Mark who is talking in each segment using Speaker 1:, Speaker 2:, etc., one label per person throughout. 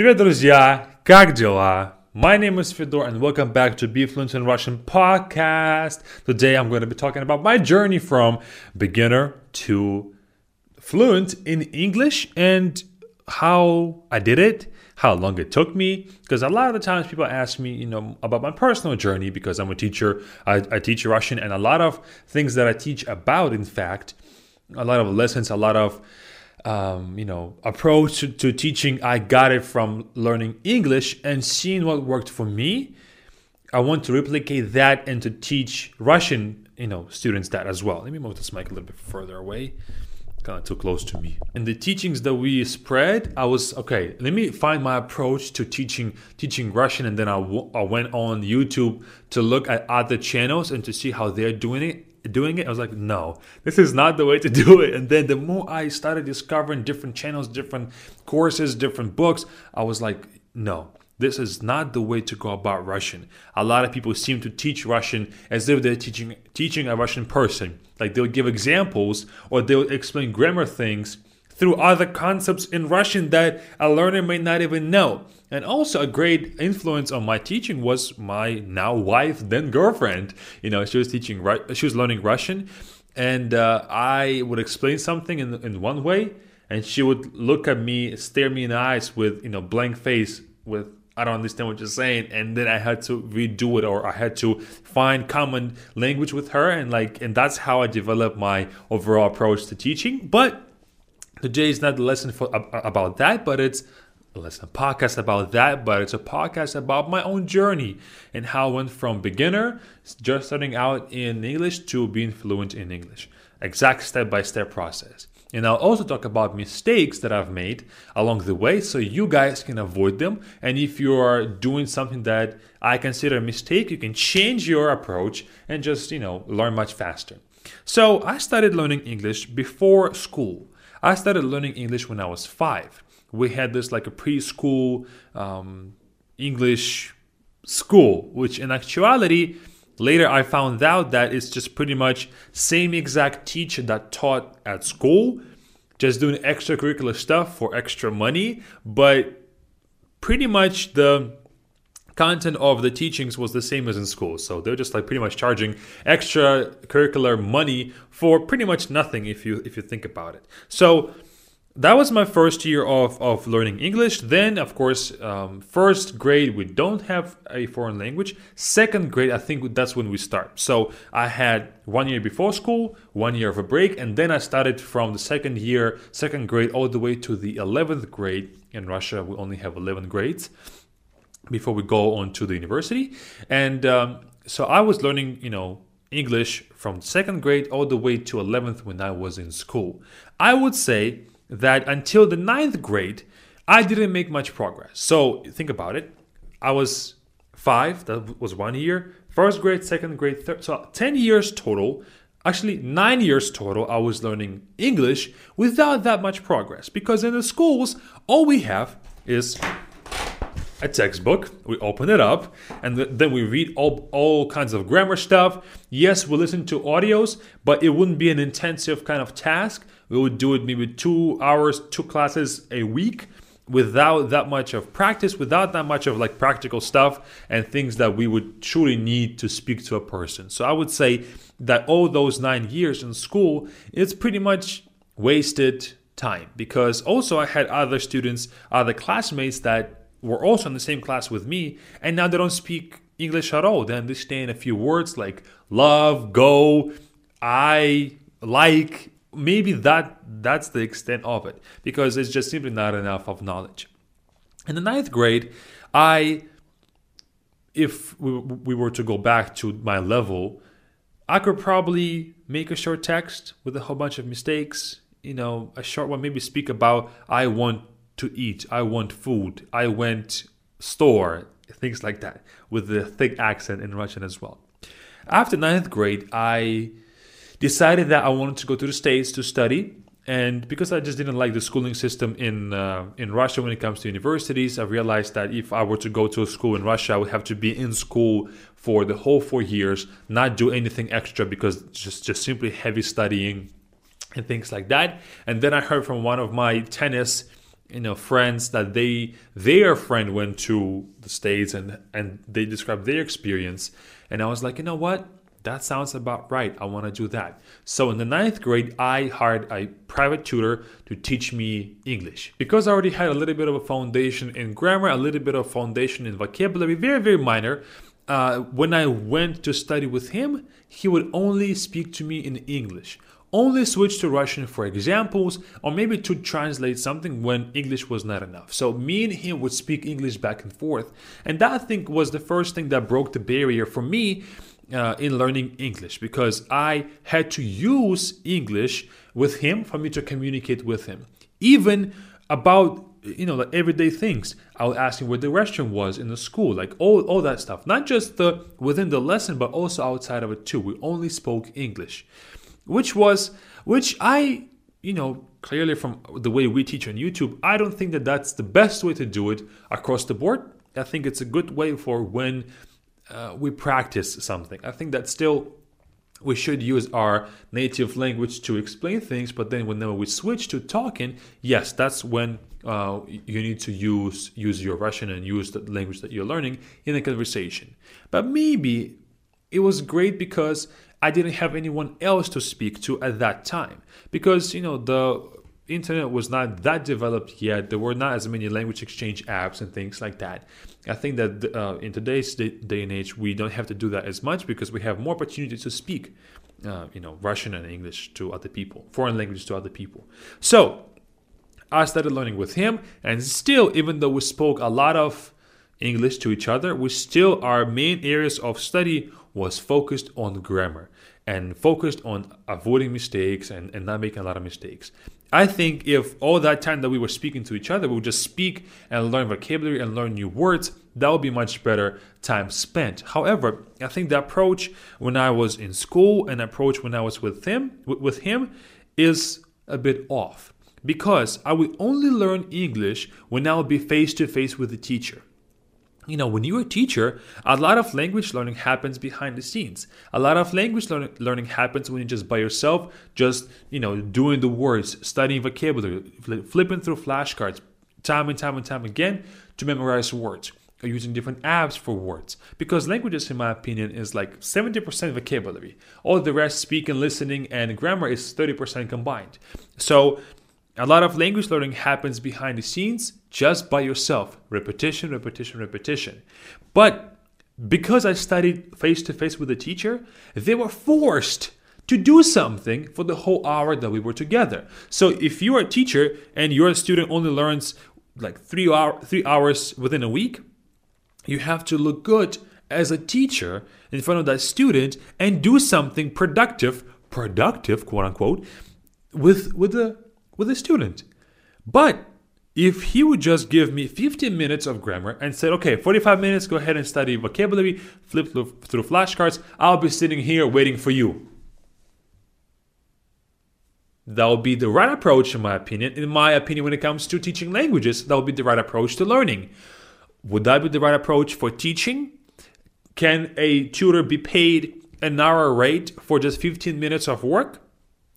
Speaker 1: Привет, друзья! Как дела? My name is Fedor and welcome back to Be Fluent in Russian podcast. Today I'm going to be talking about my journey from beginner to fluent in English and how I did it, how long it took me. Because a lot of the times people ask me, you know, about my personal journey because I'm a teacher. I, I teach Russian and a lot of things that I teach about, in fact, a lot of lessons, a lot of um, you know approach to, to teaching i got it from learning english and seeing what worked for me. I want to replicate that and to teach russian you know students that as well. Let me move this mic a little bit further away. Kind of too close to me. And the teachings that we spread i was okay let me find my approach to teaching teaching russian and then I, w- I went on youtube to look at other channels and to see how they're doing it doing it, I was like, no, this is not the way to do it. And then the more I started discovering different channels, different courses, different books, I was like, no, this is not the way to go about Russian. A lot of people seem to teach Russian as if they're teaching teaching a Russian person. Like they'll give examples or they'll explain grammar things through other concepts in Russian that a learner may not even know. And also, a great influence on my teaching was my now wife, then girlfriend. You know, she was teaching, she was learning Russian, and uh, I would explain something in, in one way, and she would look at me, stare me in the eyes with, you know, blank face, with I don't understand what you're saying, and then I had to redo it, or I had to find common language with her, and like, and that's how I developed my overall approach to teaching. But Today is not the lesson for about that, but it's a lesson podcast about that, but it's a podcast about my own journey and how I went from beginner, just starting out in English, to being fluent in English. Exact step by step process. And I'll also talk about mistakes that I've made along the way so you guys can avoid them. And if you are doing something that I consider a mistake, you can change your approach and just, you know, learn much faster. So I started learning English before school. I started learning English when I was five. We had this like a preschool um, English school, which in actuality, later I found out that it's just pretty much same exact teacher that taught at school, just doing extracurricular stuff for extra money, but pretty much the content of the teachings was the same as in school. So they're just like pretty much charging extra curricular money for pretty much nothing if you if you think about it. So that was my first year of, of learning English. Then, of course, um, first grade, we don't have a foreign language. Second grade, I think that's when we start. So I had one year before school, one year of a break, and then I started from the second year, second grade, all the way to the 11th grade. In Russia, we only have 11 grades before we go on to the university. And um, so I was learning, you know, English from second grade all the way to 11th when I was in school. I would say that until the ninth grade, I didn't make much progress. So think about it. I was five, that was one year. First grade, second grade, third. So 10 years total. Actually, nine years total, I was learning English without that much progress because in the schools, all we have is a textbook, we open it up, and th- then we read all, all kinds of grammar stuff. Yes, we listen to audios, but it wouldn't be an intensive kind of task. We would do it maybe two hours, two classes a week without that much of practice, without that much of like practical stuff and things that we would truly need to speak to a person. So I would say that all those nine years in school, it's pretty much wasted time because also I had other students, other classmates that were also in the same class with me, and now they don't speak English at all. They understand a few words like love, go, I, like. Maybe that that's the extent of it because it's just simply not enough of knowledge. In the ninth grade, I, if we, we were to go back to my level, I could probably make a short text with a whole bunch of mistakes. You know, a short one, maybe speak about I want to eat. I want food. I went store. Things like that with the thick accent in Russian as well. After ninth grade, I decided that I wanted to go to the States to study. And because I just didn't like the schooling system in uh, in Russia when it comes to universities, I realized that if I were to go to a school in Russia, I would have to be in school for the whole four years, not do anything extra because just just simply heavy studying and things like that. And then I heard from one of my tennis you know friends that they their friend went to the states and and they described their experience and i was like you know what that sounds about right. I want to do that. So in the ninth grade, I hired a private tutor to teach me English because I already had a little bit of a foundation in grammar, a little bit of foundation in vocabulary, very, very minor. Uh, when I went to study with him, he would only speak to me in English. Only switch to Russian for examples or maybe to translate something when English was not enough. So me and him would speak English back and forth. And that I think was the first thing that broke the barrier for me uh, in learning English because I had to use English with him for me to communicate with him. Even about you know like everyday things. I would ask him where the restroom was in the school, like all, all that stuff. Not just the within the lesson, but also outside of it too. We only spoke English, which was which I you know clearly from the way we teach on YouTube, I don't think that that's the best way to do it across the board. I think it's a good way for when uh, we practice something. I think that still we should use our native language to explain things, but then whenever we switch to talking, yes, that's when uh, you need to use use your Russian and use the language that you're learning in a conversation. But maybe it was great because I didn't have anyone else to speak to at that time because you know the internet was not that developed yet. There were not as many language exchange apps and things like that. I think that uh, in today's day and age, we don't have to do that as much because we have more opportunity to speak, uh, you know, Russian and English to other people, foreign languages to other people. So I started learning with him, and still, even though we spoke a lot of English to each other, we still our main areas of study was focused on grammar and focused on avoiding mistakes and, and not making a lot of mistakes. I think if all that time that we were speaking to each other, we would just speak and learn vocabulary and learn new words, that would be much better time spent. However, I think the approach when I was in school and approach when I was with him with him is a bit off because I would only learn English when I would be face to face with the teacher you know, when you're a teacher, a lot of language learning happens behind the scenes. A lot of language learning, learning happens when you're just by yourself, just, you know, doing the words, studying vocabulary, flipping through flashcards time and time and time again to memorize words or using different apps for words. Because languages, in my opinion, is like 70% vocabulary. All the rest, speaking, listening, and grammar is 30% combined. So a lot of language learning happens behind the scenes just by yourself. Repetition, repetition, repetition. But because I studied face to face with a teacher, they were forced to do something for the whole hour that we were together. So if you're a teacher and your student only learns like three hour three hours within a week, you have to look good as a teacher in front of that student and do something productive, productive, quote unquote, with with the with a student. But if he would just give me 15 minutes of grammar and said, okay, 45 minutes, go ahead and study vocabulary, flip through flashcards, I'll be sitting here waiting for you. That would be the right approach, in my opinion. In my opinion, when it comes to teaching languages, that would be the right approach to learning. Would that be the right approach for teaching? Can a tutor be paid an hour rate for just 15 minutes of work?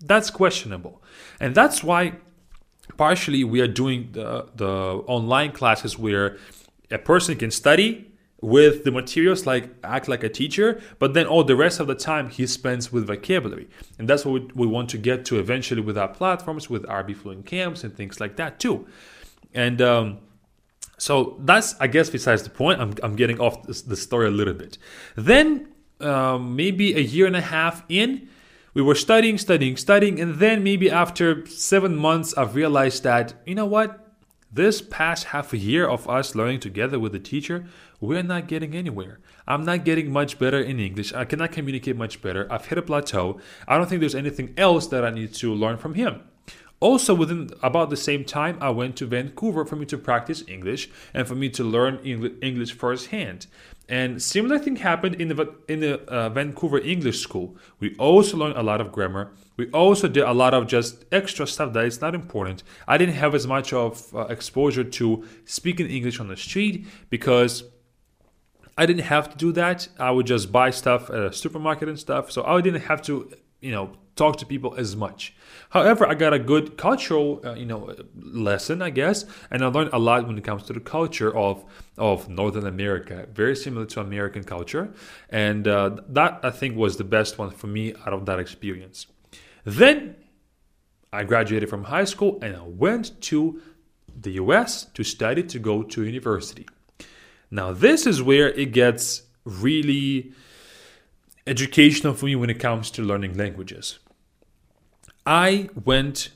Speaker 1: That's questionable. And that's why partially we are doing the, the online classes where a person can study with the materials like act like a teacher but then all the rest of the time he spends with vocabulary. And that's what we, we want to get to eventually with our platforms with rb fluent camps and things like that too. And um, so that's i guess besides the point i'm, I'm getting off the story a little bit. Then um, maybe a year and a half in we were studying, studying, studying, and then maybe after seven months, I've realized that, you know what? This past half a year of us learning together with the teacher, we're not getting anywhere. I'm not getting much better in English. I cannot communicate much better. I've hit a plateau. I don't think there's anything else that I need to learn from him. Also, within about the same time, I went to Vancouver for me to practice English and for me to learn English firsthand. And similar thing happened in the in the uh, Vancouver English School. We also learned a lot of grammar. We also did a lot of just extra stuff that is not important. I didn't have as much of uh, exposure to speaking English on the street because I didn't have to do that. I would just buy stuff at a supermarket and stuff. So I didn't have to, you know, talk to people as much. However, I got a good cultural, uh, you know, lesson, I guess, and I learned a lot when it comes to the culture of of Northern America, very similar to American culture, and uh, that I think was the best one for me out of that experience. Then I graduated from high school and I went to the US to study to go to university. Now, this is where it gets really educational for me when it comes to learning languages. I went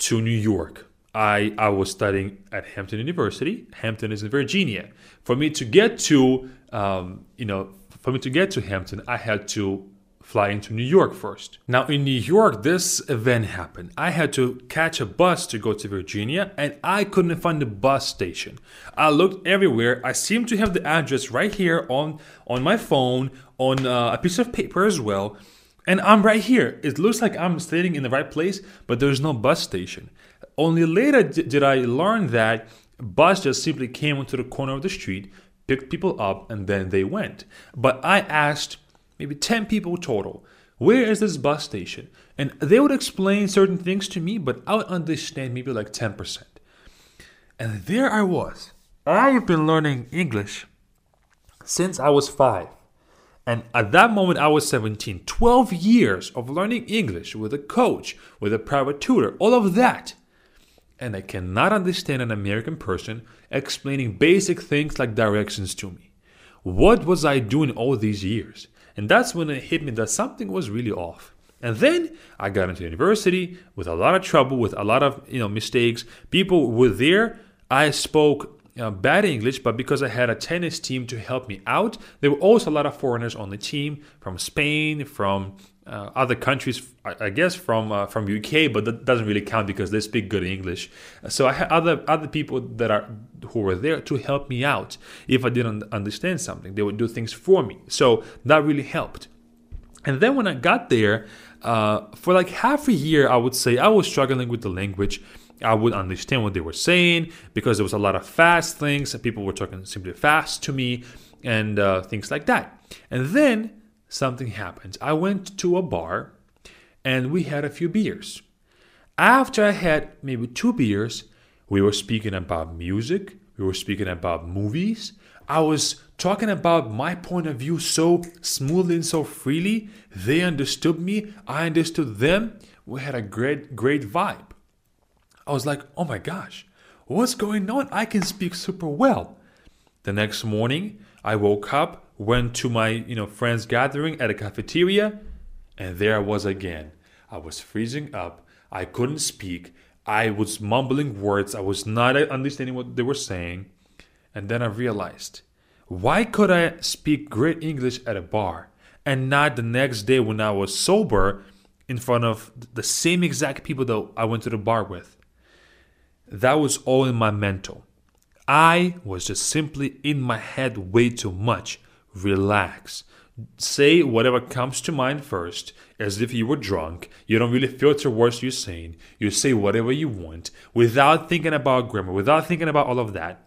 Speaker 1: to New York. I, I was studying at Hampton University. Hampton is in Virginia. For me to get to, um, you know, for me to get to Hampton, I had to fly into New York first. Now, in New York, this event happened. I had to catch a bus to go to Virginia, and I couldn't find the bus station. I looked everywhere. I seemed to have the address right here on, on my phone, on uh, a piece of paper as well. And I'm right here. It looks like I'm sitting in the right place, but there's no bus station. Only later did I learn that bus just simply came onto the corner of the street, picked people up, and then they went. But I asked maybe 10 people total. Where is this bus station? And they would explain certain things to me, but I would understand maybe like 10%. And there I was. I've been learning English since I was five. And at that moment, I was 17. 12 years of learning English with a coach, with a private tutor, all of that. And I cannot understand an American person explaining basic things like directions to me. What was I doing all these years? And that's when it hit me that something was really off. And then I got into university with a lot of trouble, with a lot of you know mistakes. People were there. I spoke uh, bad English, but because I had a tennis team to help me out, there were also a lot of foreigners on the team from Spain, from uh, other countries, I, guess from uh, from UK, but that doesn't really count because they speak good English. So I had other other people that are who were there to help me out if I didn't understand something. They would do things for me, so that really helped. And then when I got there, uh, for like half a year, I would say I was struggling with the language. I would understand what they were saying because there was a lot of fast things people were talking simply fast to me and uh, things like that. And then something happened. I went to a bar and we had a few beers. After I had maybe two beers, we were speaking about music, we were speaking about movies. I was talking about my point of view so smoothly and so freely. They understood me, I understood them. We had a great, great vibe. I was like, oh my gosh, what's going on? I can speak super well. The next morning, I woke up went to my you know friends gathering at a cafeteria and there i was again. I was freezing up. I couldn't speak. I was mumbling words. I was not understanding what they were saying. And then i realized why could i speak great english at a bar and not the next day when i was sober in front of the same exact people that i went to the bar with that was all in my mental i was just simply in my head way too much relax. Say whatever comes to mind first, as if you were drunk. You don't really filter words you're saying. You say whatever you want without thinking about grammar, without thinking about all of that.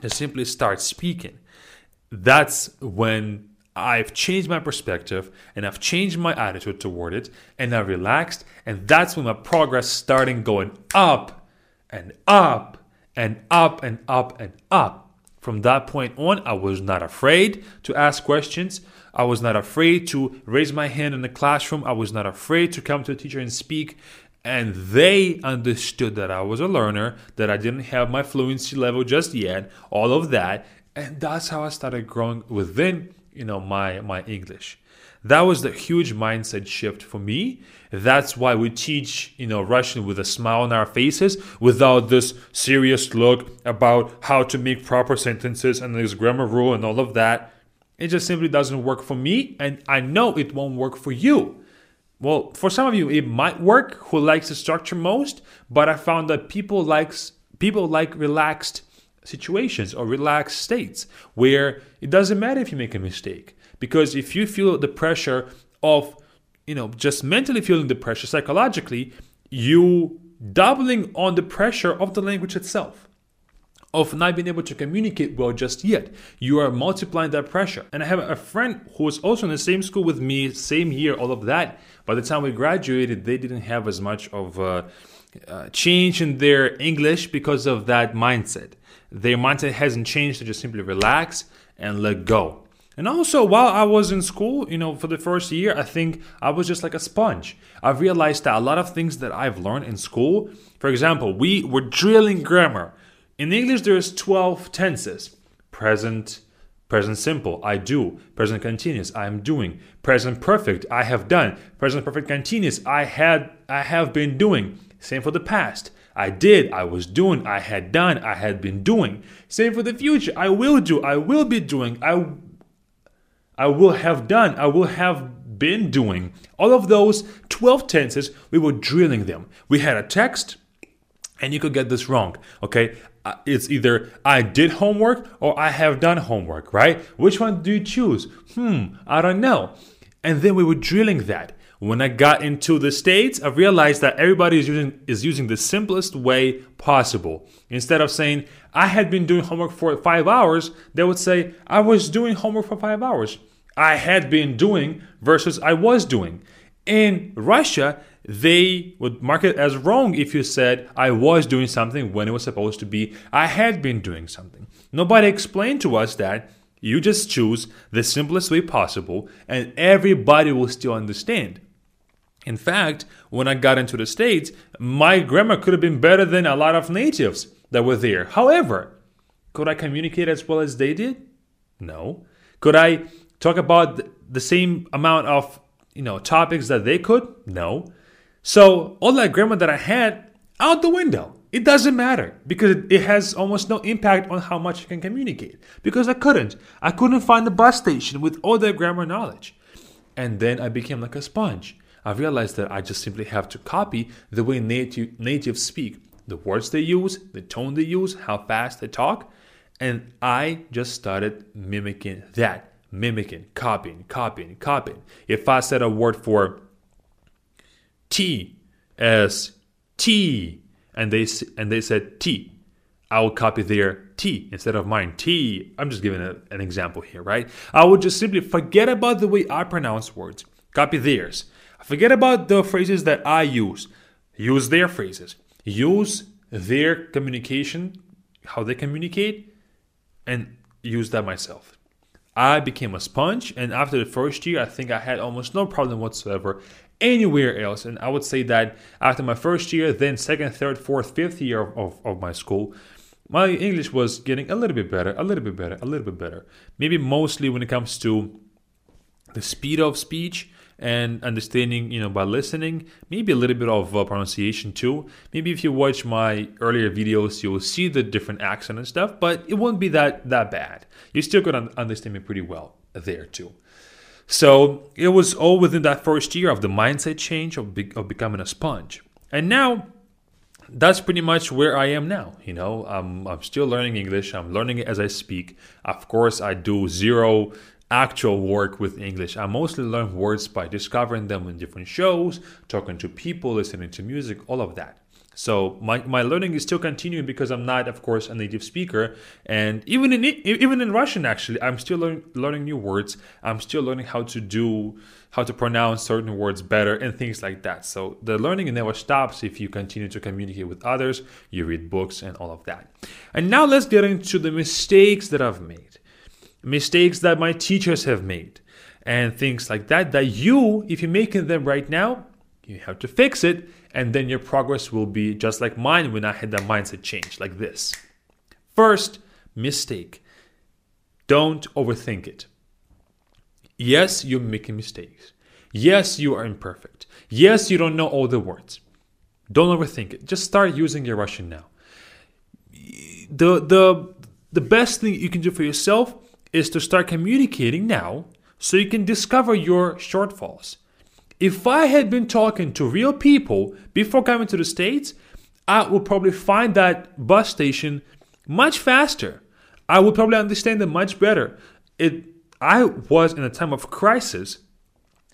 Speaker 1: Just simply start speaking. That's when I've changed my perspective and I've changed my attitude toward it and I relaxed. And that's when my progress starting going up and up and up and up and up. From that point on, I was not afraid to ask questions. I was not afraid to raise my hand in the classroom. I was not afraid to come to a teacher and speak. And they understood that I was a learner, that I didn't have my fluency level just yet, all of that. And that's how I started growing within, you know, my my English. That was the huge mindset shift for me. That's why we teach, you know, Russian with a smile on our faces without this serious look about how to make proper sentences and this grammar rule and all of that. It just simply doesn't work for me, and I know it won't work for you. Well, for some of you, it might work who likes the structure most, but I found that people likes people like relaxed situations or relaxed states where it doesn't matter if you make a mistake. Because if you feel the pressure of, you know, just mentally feeling the pressure psychologically, you doubling on the pressure of the language itself. of not being able to communicate well just yet. You are multiplying that pressure. And I have a friend who was also in the same school with me, same year, all of that. By the time we graduated, they didn't have as much of a uh, change in their English because of that mindset. Their mindset hasn't changed to just simply relax and let go. And also, while I was in school, you know, for the first year, I think I was just like a sponge. I realized that a lot of things that I've learned in school, for example, we were drilling grammar. In English, there's 12 tenses present, present simple, I do, present continuous, I am doing, present perfect, I have done, present perfect continuous, I had, I have been doing. Same for the past. I did, I was doing, I had done, I had been doing. Same for the future. I will do, I will be doing, I I will have done, I will have been doing. All of those 12 tenses, we were drilling them. We had a text, and you could get this wrong, okay? Uh, it's either I did homework or I have done homework, right? Which one do you choose? Hmm, I don't know. And then we were drilling that. When I got into the States, I realized that everybody is using, is using the simplest way possible. Instead of saying, I had been doing homework for five hours, they would say, I was doing homework for five hours. I had been doing versus I was doing. In Russia, they would mark it as wrong if you said I was doing something when it was supposed to be I had been doing something. Nobody explained to us that you just choose the simplest way possible and everybody will still understand. In fact, when I got into the States, my grammar could have been better than a lot of natives that were there. However, could I communicate as well as they did? No. Could I talk about the same amount of you know topics that they could? No. So all that grammar that I had out the window. It doesn't matter because it has almost no impact on how much I can communicate because I couldn't. I couldn't find the bus station with all that grammar knowledge. And then I became like a sponge. I realized that I just simply have to copy the way native natives speak, the words they use, the tone they use, how fast they talk, and I just started mimicking that, mimicking, copying, copying, copying. If I said a word for T as T, and they and they said T, I will copy their T instead of mine. T. I'm just giving a, an example here, right? I would just simply forget about the way I pronounce words, copy theirs. Forget about the phrases that I use. Use their phrases. Use their communication, how they communicate, and use that myself. I became a sponge, and after the first year, I think I had almost no problem whatsoever anywhere else. And I would say that after my first year, then second, third, fourth, fifth year of, of, of my school, my English was getting a little bit better, a little bit better, a little bit better. Maybe mostly when it comes to the speed of speech and understanding, you know, by listening, maybe a little bit of uh, pronunciation too. Maybe if you watch my earlier videos, you'll see the different accent and stuff, but it won't be that that bad. You still gonna understand me pretty well there too. So it was all within that first year of the mindset change of, be- of becoming a sponge. And now that's pretty much where I am now. You know, I'm, I'm still learning English. I'm learning it as I speak. Of course, I do zero actual work with English. I mostly learn words by discovering them in different shows, talking to people, listening to music, all of that. So my, my learning is still continuing because I'm not, of course, a native speaker, and even in even in Russian, actually, I'm still learn, learning new words. I'm still learning how to do how to pronounce certain words better and things like that. So the learning never stops if you continue to communicate with others, you read books, and all of that. And now let's get into the mistakes that I've made, mistakes that my teachers have made, and things like that. That you, if you're making them right now, you have to fix it and then your progress will be just like mine when I had that mindset change, like this. First, mistake. Don't overthink it. Yes, you're making mistakes. Yes, you are imperfect. Yes, you don't know all the words. Don't overthink it. Just start using your Russian now. The, the, the best thing you can do for yourself is to start communicating now so you can discover your shortfalls. If I had been talking to real people before coming to the States, I would probably find that bus station much faster. I would probably understand it much better. It I was in a time of crisis,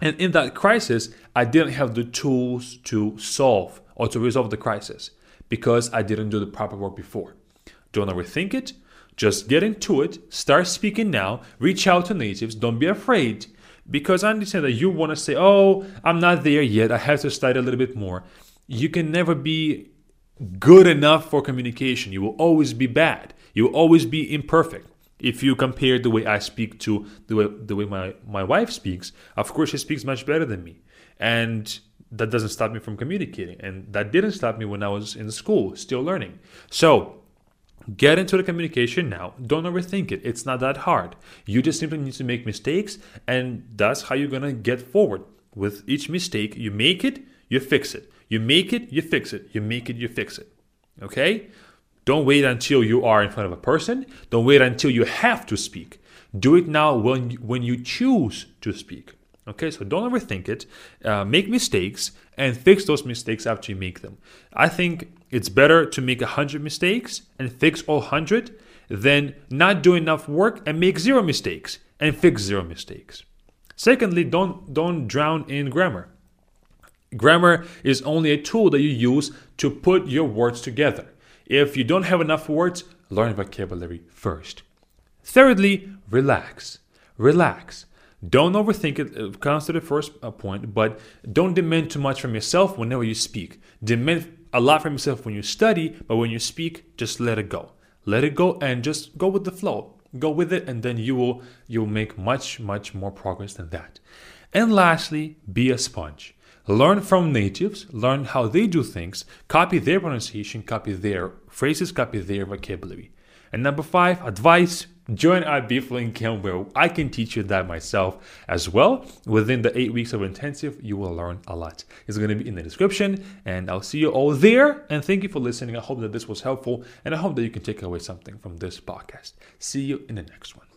Speaker 1: and in that crisis, I didn't have the tools to solve or to resolve the crisis because I didn't do the proper work before. Don't overthink it. Just get into it. Start speaking now. Reach out to natives. Don't be afraid. Because I understand that you want to say, oh, I'm not there yet. I have to study a little bit more. You can never be good enough for communication. You will always be bad. You will always be imperfect. If you compare the way I speak to the way, the way my, my wife speaks, of course, she speaks much better than me. And that doesn't stop me from communicating. And that didn't stop me when I was in school, still learning. So, Get into the communication now. Don't overthink it. It's not that hard. You just simply need to make mistakes, and that's how you're gonna get forward. With each mistake, you make it, you fix it. You make it, you fix it. You make it, you fix it. Okay? Don't wait until you are in front of a person. Don't wait until you have to speak. Do it now when when you choose to speak. Okay, so don't overthink it. Uh, make mistakes and fix those mistakes after you make them. I think it's better to make 100 mistakes and fix all 100 than not do enough work and make zero mistakes and fix zero mistakes. Secondly, don't, don't drown in grammar. Grammar is only a tool that you use to put your words together. If you don't have enough words, learn vocabulary first. Thirdly, relax. Relax. Don't overthink it, uh, comes to the first uh, point, but don't demand too much from yourself whenever you speak. Demand a lot from yourself when you study, but when you speak, just let it go. Let it go and just go with the flow. Go with it, and then you will you'll make much, much more progress than that. And lastly, be a sponge. Learn from natives, learn how they do things, copy their pronunciation, copy their phrases, copy their vocabulary. And number five, advice Join our Be Fluent Camp where I can teach you that myself as well. Within the eight weeks of intensive, you will learn a lot. It's going to be in the description, and I'll see you all there. And thank you for listening. I hope that this was helpful, and I hope that you can take away something from this podcast. See you in the next one.